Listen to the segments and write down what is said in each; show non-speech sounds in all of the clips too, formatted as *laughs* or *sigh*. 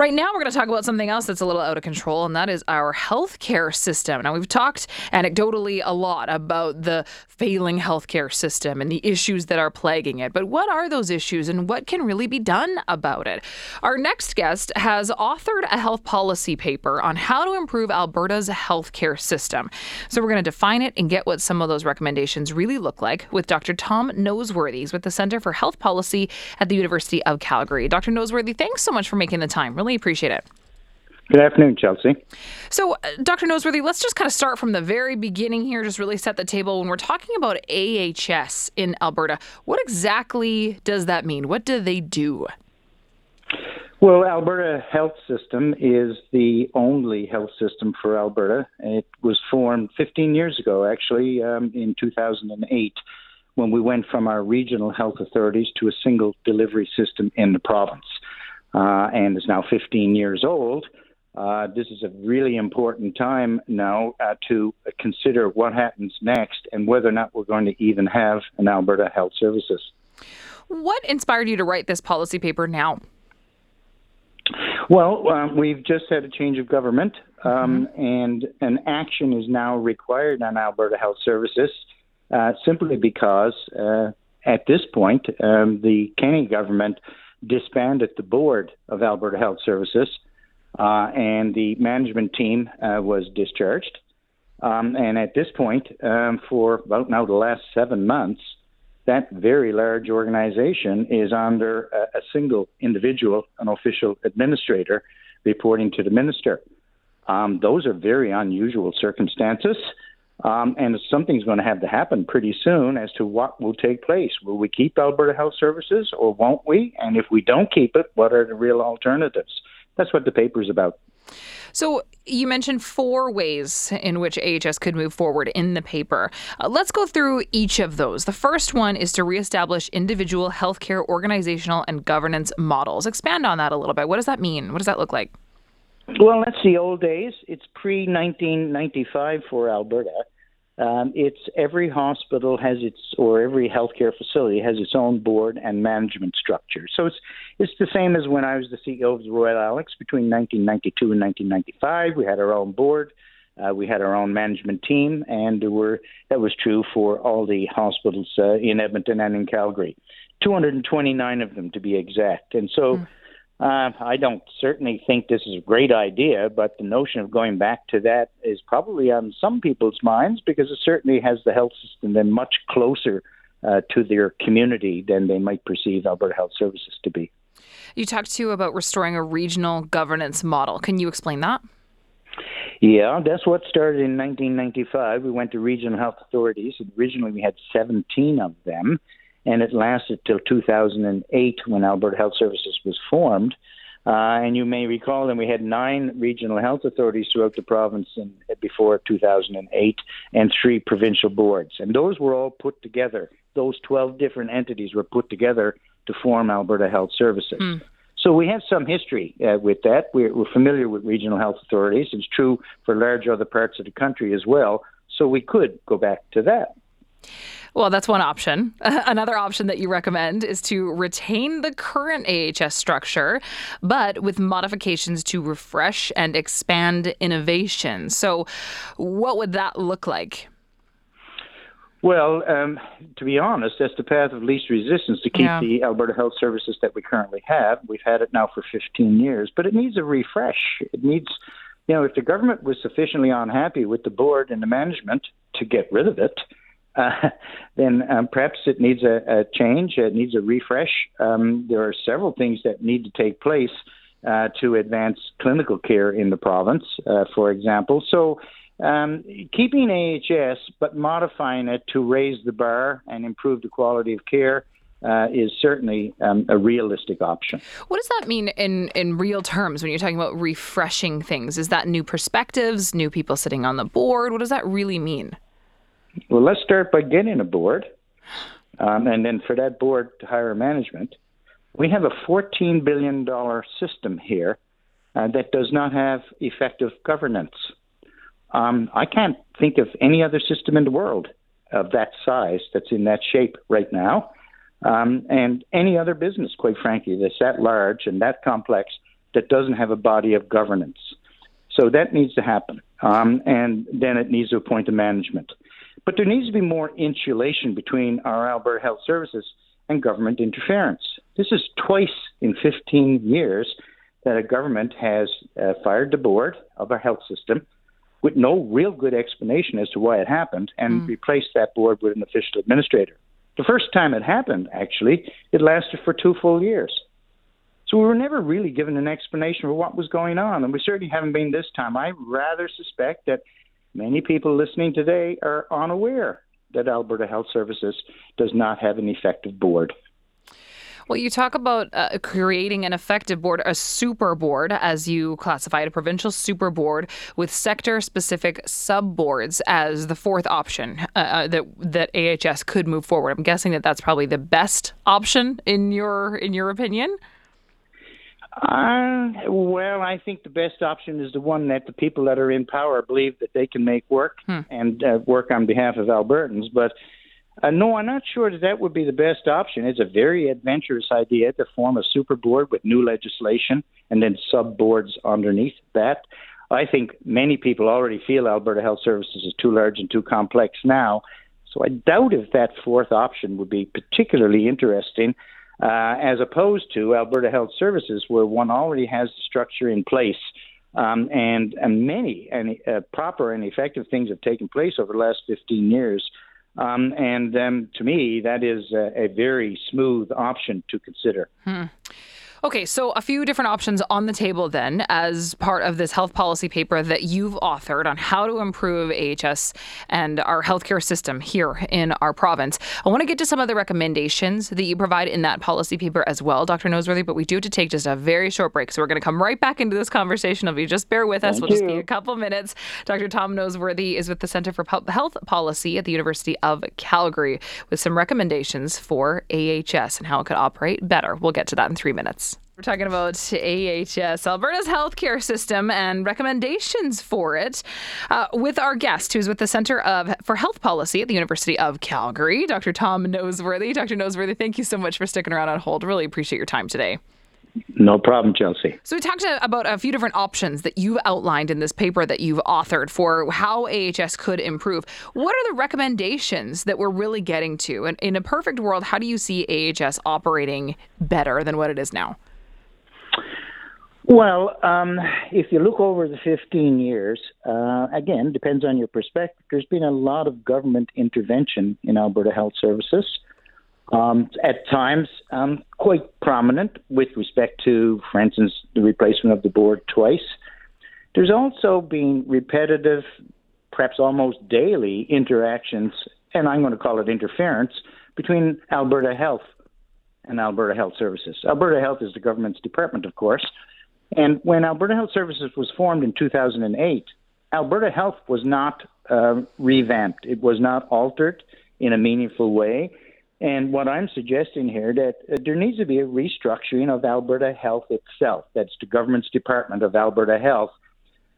Right now, we're going to talk about something else that's a little out of control, and that is our healthcare system. Now, we've talked anecdotally a lot about the failing healthcare system and the issues that are plaguing it. But what are those issues and what can really be done about it? Our next guest has authored a health policy paper on how to improve Alberta's healthcare system. So, we're going to define it and get what some of those recommendations really look like with Dr. Tom Noseworthy with the Center for Health Policy at the University of Calgary. Dr. Noseworthy, thanks so much for making the time. Really appreciate it. Good afternoon, Chelsea. So, uh, Dr. Noseworthy, let's just kind of start from the very beginning here, just really set the table. When we're talking about AHS in Alberta, what exactly does that mean? What do they do? Well, Alberta Health System is the only health system for Alberta. It was formed 15 years ago, actually, um, in 2008, when we went from our regional health authorities to a single delivery system in the province uh, and is now 15 years old. Uh, this is a really important time now uh, to consider what happens next and whether or not we're going to even have an Alberta Health Services. What inspired you to write this policy paper now? Well, um, we've just had a change of government, um, mm-hmm. and an action is now required on Alberta Health Services uh, simply because uh, at this point, um, the Kenney government disbanded the board of Alberta Health Services, uh, and the management team uh, was discharged. Um, and at this point, um, for about now the last seven months, that very large organization is under a, a single individual, an official administrator, reporting to the minister. Um, those are very unusual circumstances. Um, and something's going to have to happen pretty soon as to what will take place. Will we keep Alberta Health Services or won't we? And if we don't keep it, what are the real alternatives? That's what the paper is about. So, you mentioned four ways in which AHS could move forward in the paper. Uh, let's go through each of those. The first one is to reestablish individual healthcare organizational and governance models. Expand on that a little bit. What does that mean? What does that look like? Well, that's the old days. It's pre 1995 for Alberta. Um, it's every hospital has its or every healthcare facility has its own board and management structure. So it's it's the same as when I was the CEO of the Royal Alex between 1992 and 1995. We had our own board, uh, we had our own management team, and were that was true for all the hospitals uh, in Edmonton and in Calgary. 229 of them to be exact. And so. Mm uh, I don't certainly think this is a great idea, but the notion of going back to that is probably on some people's minds because it certainly has the health system then much closer uh, to their community than they might perceive Alberta Health Services to be. You talked too about restoring a regional governance model. Can you explain that? Yeah, that's what started in 1995. We went to regional health authorities. Originally, we had 17 of them and it lasted till 2008 when Alberta Health Services was formed. Uh, and you may recall that we had nine regional health authorities throughout the province in, before 2008 and three provincial boards. And those were all put together. Those 12 different entities were put together to form Alberta Health Services. Mm. So we have some history uh, with that. We're, we're familiar with regional health authorities. It's true for large other parts of the country as well. So we could go back to that. Well, that's one option. *laughs* Another option that you recommend is to retain the current AHS structure, but with modifications to refresh and expand innovation. So, what would that look like? Well, um, to be honest, that's the path of least resistance to keep yeah. the Alberta Health Services that we currently have. We've had it now for 15 years, but it needs a refresh. It needs, you know, if the government was sufficiently unhappy with the board and the management to get rid of it, uh, *laughs* then um, perhaps it needs a, a, change. It needs a refresh. Um, there are several things that need to take place uh, to advance clinical care in the province, uh, for example. So, um, keeping AHS but modifying it to raise the bar and improve the quality of care. Uh, is certainly um, a realistic option. What does that mean in, in real terms when you're talking about refreshing things? Is that new perspectives, new people sitting on the board? What does that really mean? Well, let's start by getting a board, um, and then for that board to hire management. We have a $14 billion system here uh, that does not have effective governance. Um, I can't think of any other system in the world of that size that's in that shape right now. Um, and any other business, quite frankly, that's that large and that complex that doesn't have a body of governance. So that needs to happen. Um, and then it needs to appoint a management. But there needs to be more insulation between our Alberta Health Services and government interference. This is twice in 15 years that a government has uh, fired the board of our health system with no real good explanation as to why it happened and mm. replaced that board with an official administrator. The first time it happened, actually, it lasted for two full years. So we were never really given an explanation for what was going on, and we certainly haven't been this time. I rather suspect that many people listening today are unaware that Alberta Health Services does not have an effective board. Well, you talk about uh, creating an effective board, a super board, as you classify a provincial super board with sector specific sub boards as the fourth option uh, uh that that AHS could move forward. I'm guessing that that's probably the best option in your in your opinion. Uh, well, I think the best option is the one that the people that are in power believe that they can make work hmm. and uh, work on behalf of Albertans. But uh, no, I'm not sure that that would be the best option. It's a very adventurous idea to form a super board with new legislation and then sub boards underneath that. I think many people already feel Alberta Health Services is too large and too complex now. So I doubt if that fourth option would be particularly interesting uh, as opposed to Alberta Health Services, where one already has the structure in place. Um, and, and many and uh, proper and effective things have taken place over the last 15 years. Um, and um, to me, that is a, a, very smooth option to consider. Hmm. Okay, so a few different options on the table then as part of this health policy paper that you've authored on how to improve AHS and our healthcare system here in our province. I want to get to some of the recommendations that you provide in that policy paper as well, Dr. Noseworthy, but we do have to take just a very short break. So we're going to come right back into this conversation. If you just bear with us, Thank we'll you. just be a couple minutes. Dr. Tom Noseworthy is with the Center for Health Policy at the University of Calgary with some recommendations for AHS and how it could operate better. We'll get to that in three minutes. We're talking about AHS, Alberta's healthcare system, and recommendations for it uh, with our guest, who's with the Center of for Health Policy at the University of Calgary, Dr. Tom Noseworthy. Dr. Noseworthy, thank you so much for sticking around on hold. Really appreciate your time today. No problem, Chelsea. So, we talked about a few different options that you've outlined in this paper that you've authored for how AHS could improve. What are the recommendations that we're really getting to? And in a perfect world, how do you see AHS operating better than what it is now? Well, um, if you look over the 15 years, uh, again, depends on your perspective. There's been a lot of government intervention in Alberta Health Services. Um, at times, um, quite prominent with respect to, for instance, the replacement of the board twice. There's also been repetitive, perhaps almost daily interactions, and I'm going to call it interference, between Alberta Health and Alberta Health Services. Alberta Health is the government's department, of course, and when Alberta Health Services was formed in 2008, Alberta Health was not uh, revamped. It was not altered in a meaningful way. And what I'm suggesting here that uh, there needs to be a restructuring of Alberta Health itself. That's the government's department of Alberta Health,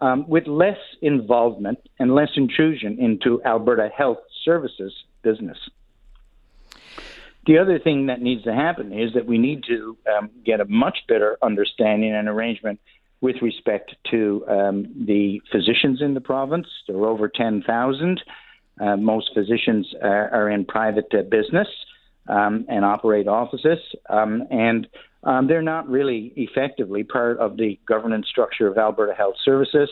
um, with less involvement and less intrusion into Alberta Health Services business. The other thing that needs to happen is that we need to um, get a much better understanding and arrangement with respect to um, the physicians in the province. There are over 10,000. Uh, most physicians are, are in private uh, business um, and operate offices, um, and um, they're not really effectively part of the governance structure of Alberta Health Services.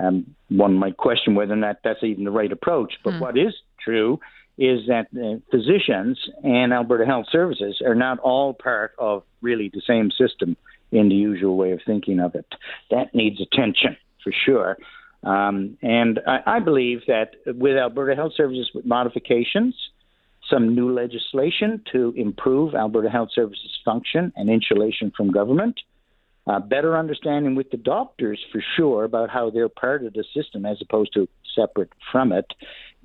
Um, one might question whether or not that's even the right approach, but mm. what is true is that uh, physicians and Alberta Health Services are not all part of really the same system in the usual way of thinking of it. That needs attention for sure. Um, and I, I, believe that with Alberta Health Services, with modifications, some new legislation to improve Alberta Health Services function and insulation from government, uh, better understanding with the doctors for sure about how they're part of the system as opposed to separate from it,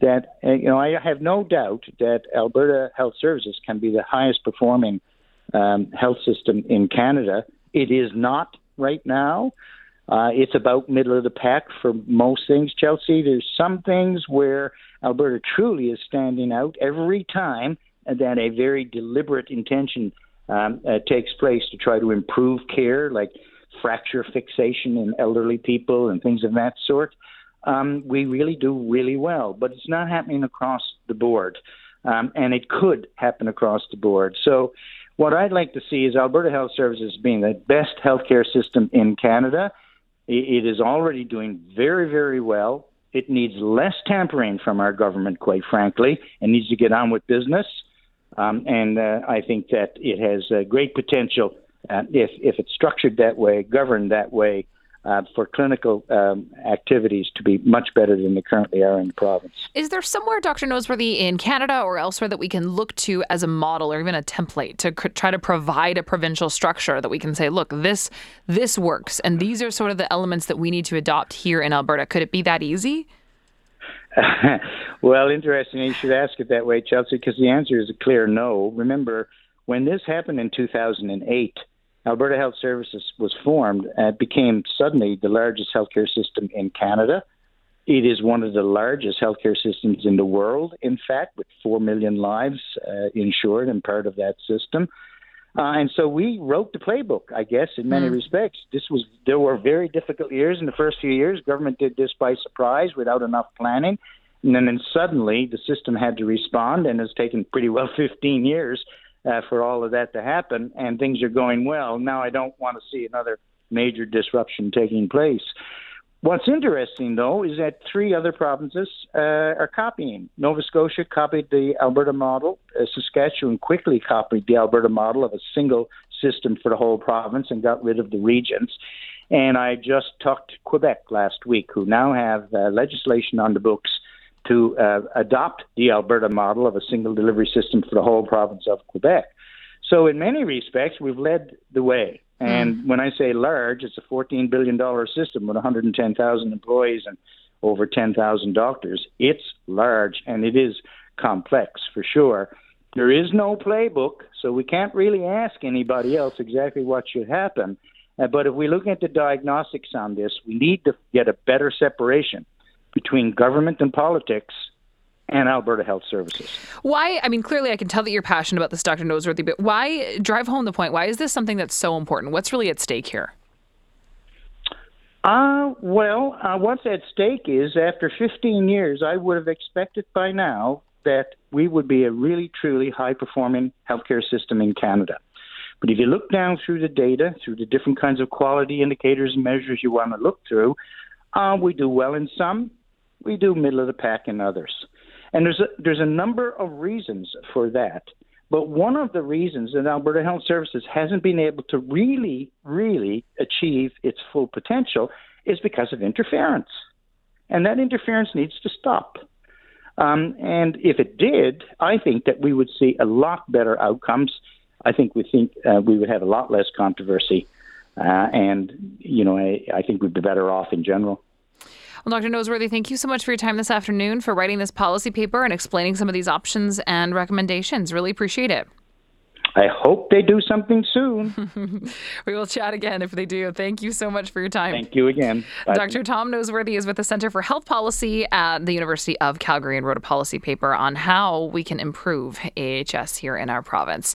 that uh, you know I have no doubt that Alberta Health Services can be the highest performing um, health system in Canada. It is not right now. Uh, it's about middle of the pack for most things, Chelsea. There's some things where Alberta truly is standing out every time that a very deliberate intention um, uh, takes place to try to improve care, like fracture fixation in elderly people and things of that sort, um, we really do really well. But it's not happening across the board, um, and it could happen across the board. So, what I'd like to see is Alberta Health Services being the best healthcare system in Canada. It is already doing very, very well. It needs less tampering from our government, quite frankly, and needs to get on with business. Um, and uh, I think that it has uh, great potential uh, if if it's structured that way, governed that way, uh, for clinical um, activities to be much better than they currently are in the province. Is there somewhere, Dr. Noseworthy, in Canada or elsewhere that we can look to as a model or even a template to cr- try to provide a provincial structure that we can say, look, this this works, and these are sort of the elements that we need to adopt here in Alberta? Could it be that easy? *laughs* well, interesting. You should ask it that way, Chelsea, because the answer is a clear no. Remember, when this happened in 2008, Alberta Health Services was formed and became suddenly the largest healthcare system in Canada. It is one of the largest healthcare systems in the world, in fact, with 4 million lives uh, insured and part of that system. Uh, and so we wrote the playbook, I guess, in many mm. respects. This was there were very difficult years in the first few years. Government did this by surprise without enough planning, and then, suddenly the system had to respond, and it's taken pretty well *laughs* 15 years uh, for all of that to happen, and things are going well. Now I don't want to see another major disruption taking place. What's interesting, though, is that three other provinces uh, are copying. Nova Scotia copied the Alberta model. Uh, Saskatchewan quickly copied the Alberta model of a single system for the whole province and got rid of the regions. And I just talked to Quebec last week, who now have uh, legislation on the books to uh, adopt the Alberta model of a single delivery system for the whole province of Quebec. So, in many respects, we've led the way. And mm. when I say large, it's a $14 billion system with 110,000 employees and over 10,000 doctors. It's large and it is complex for sure. There is no playbook, so we can't really ask anybody else exactly what should happen. Uh, but if we look at the diagnostics on this, we need to get a better separation between government and politics and Alberta Health Services. Why? I mean, clearly, I can tell that you're passionate about this, Dr. Noseworthy, but why drive home the point? Why is this something that's so important? What's really at stake here? Uh, well, uh, what's at stake is after 15 years, I would have expected by now that we would be a really, truly high performing healthcare system in Canada. But if you look down through the data, through the different kinds of quality indicators and measures you want to look through, uh, we do well in some, we do middle of the pack in others. And there's a, there's a number of reasons for that. But one of the reasons that Alberta Health Services hasn't been able to really, really achieve its full potential is because of interference. And that interference needs to stop. Um, and if it did, I think that we would see a lot better outcomes. I think we think uh, we would have a lot less controversy, uh, and you know, I, I think we'd be better off in general. Well, Dr. Noseworthy, thank you so much for your time this afternoon for writing this policy paper and explaining some of these options and recommendations. Really appreciate it. I hope they do something soon. *laughs* we will chat again if they do. Thank you so much for your time. Thank you again. Bye. Dr. Tom Noseworthy is with the Center for Health Policy at the University of Calgary and wrote a policy paper on how we can improve AHS here in our province.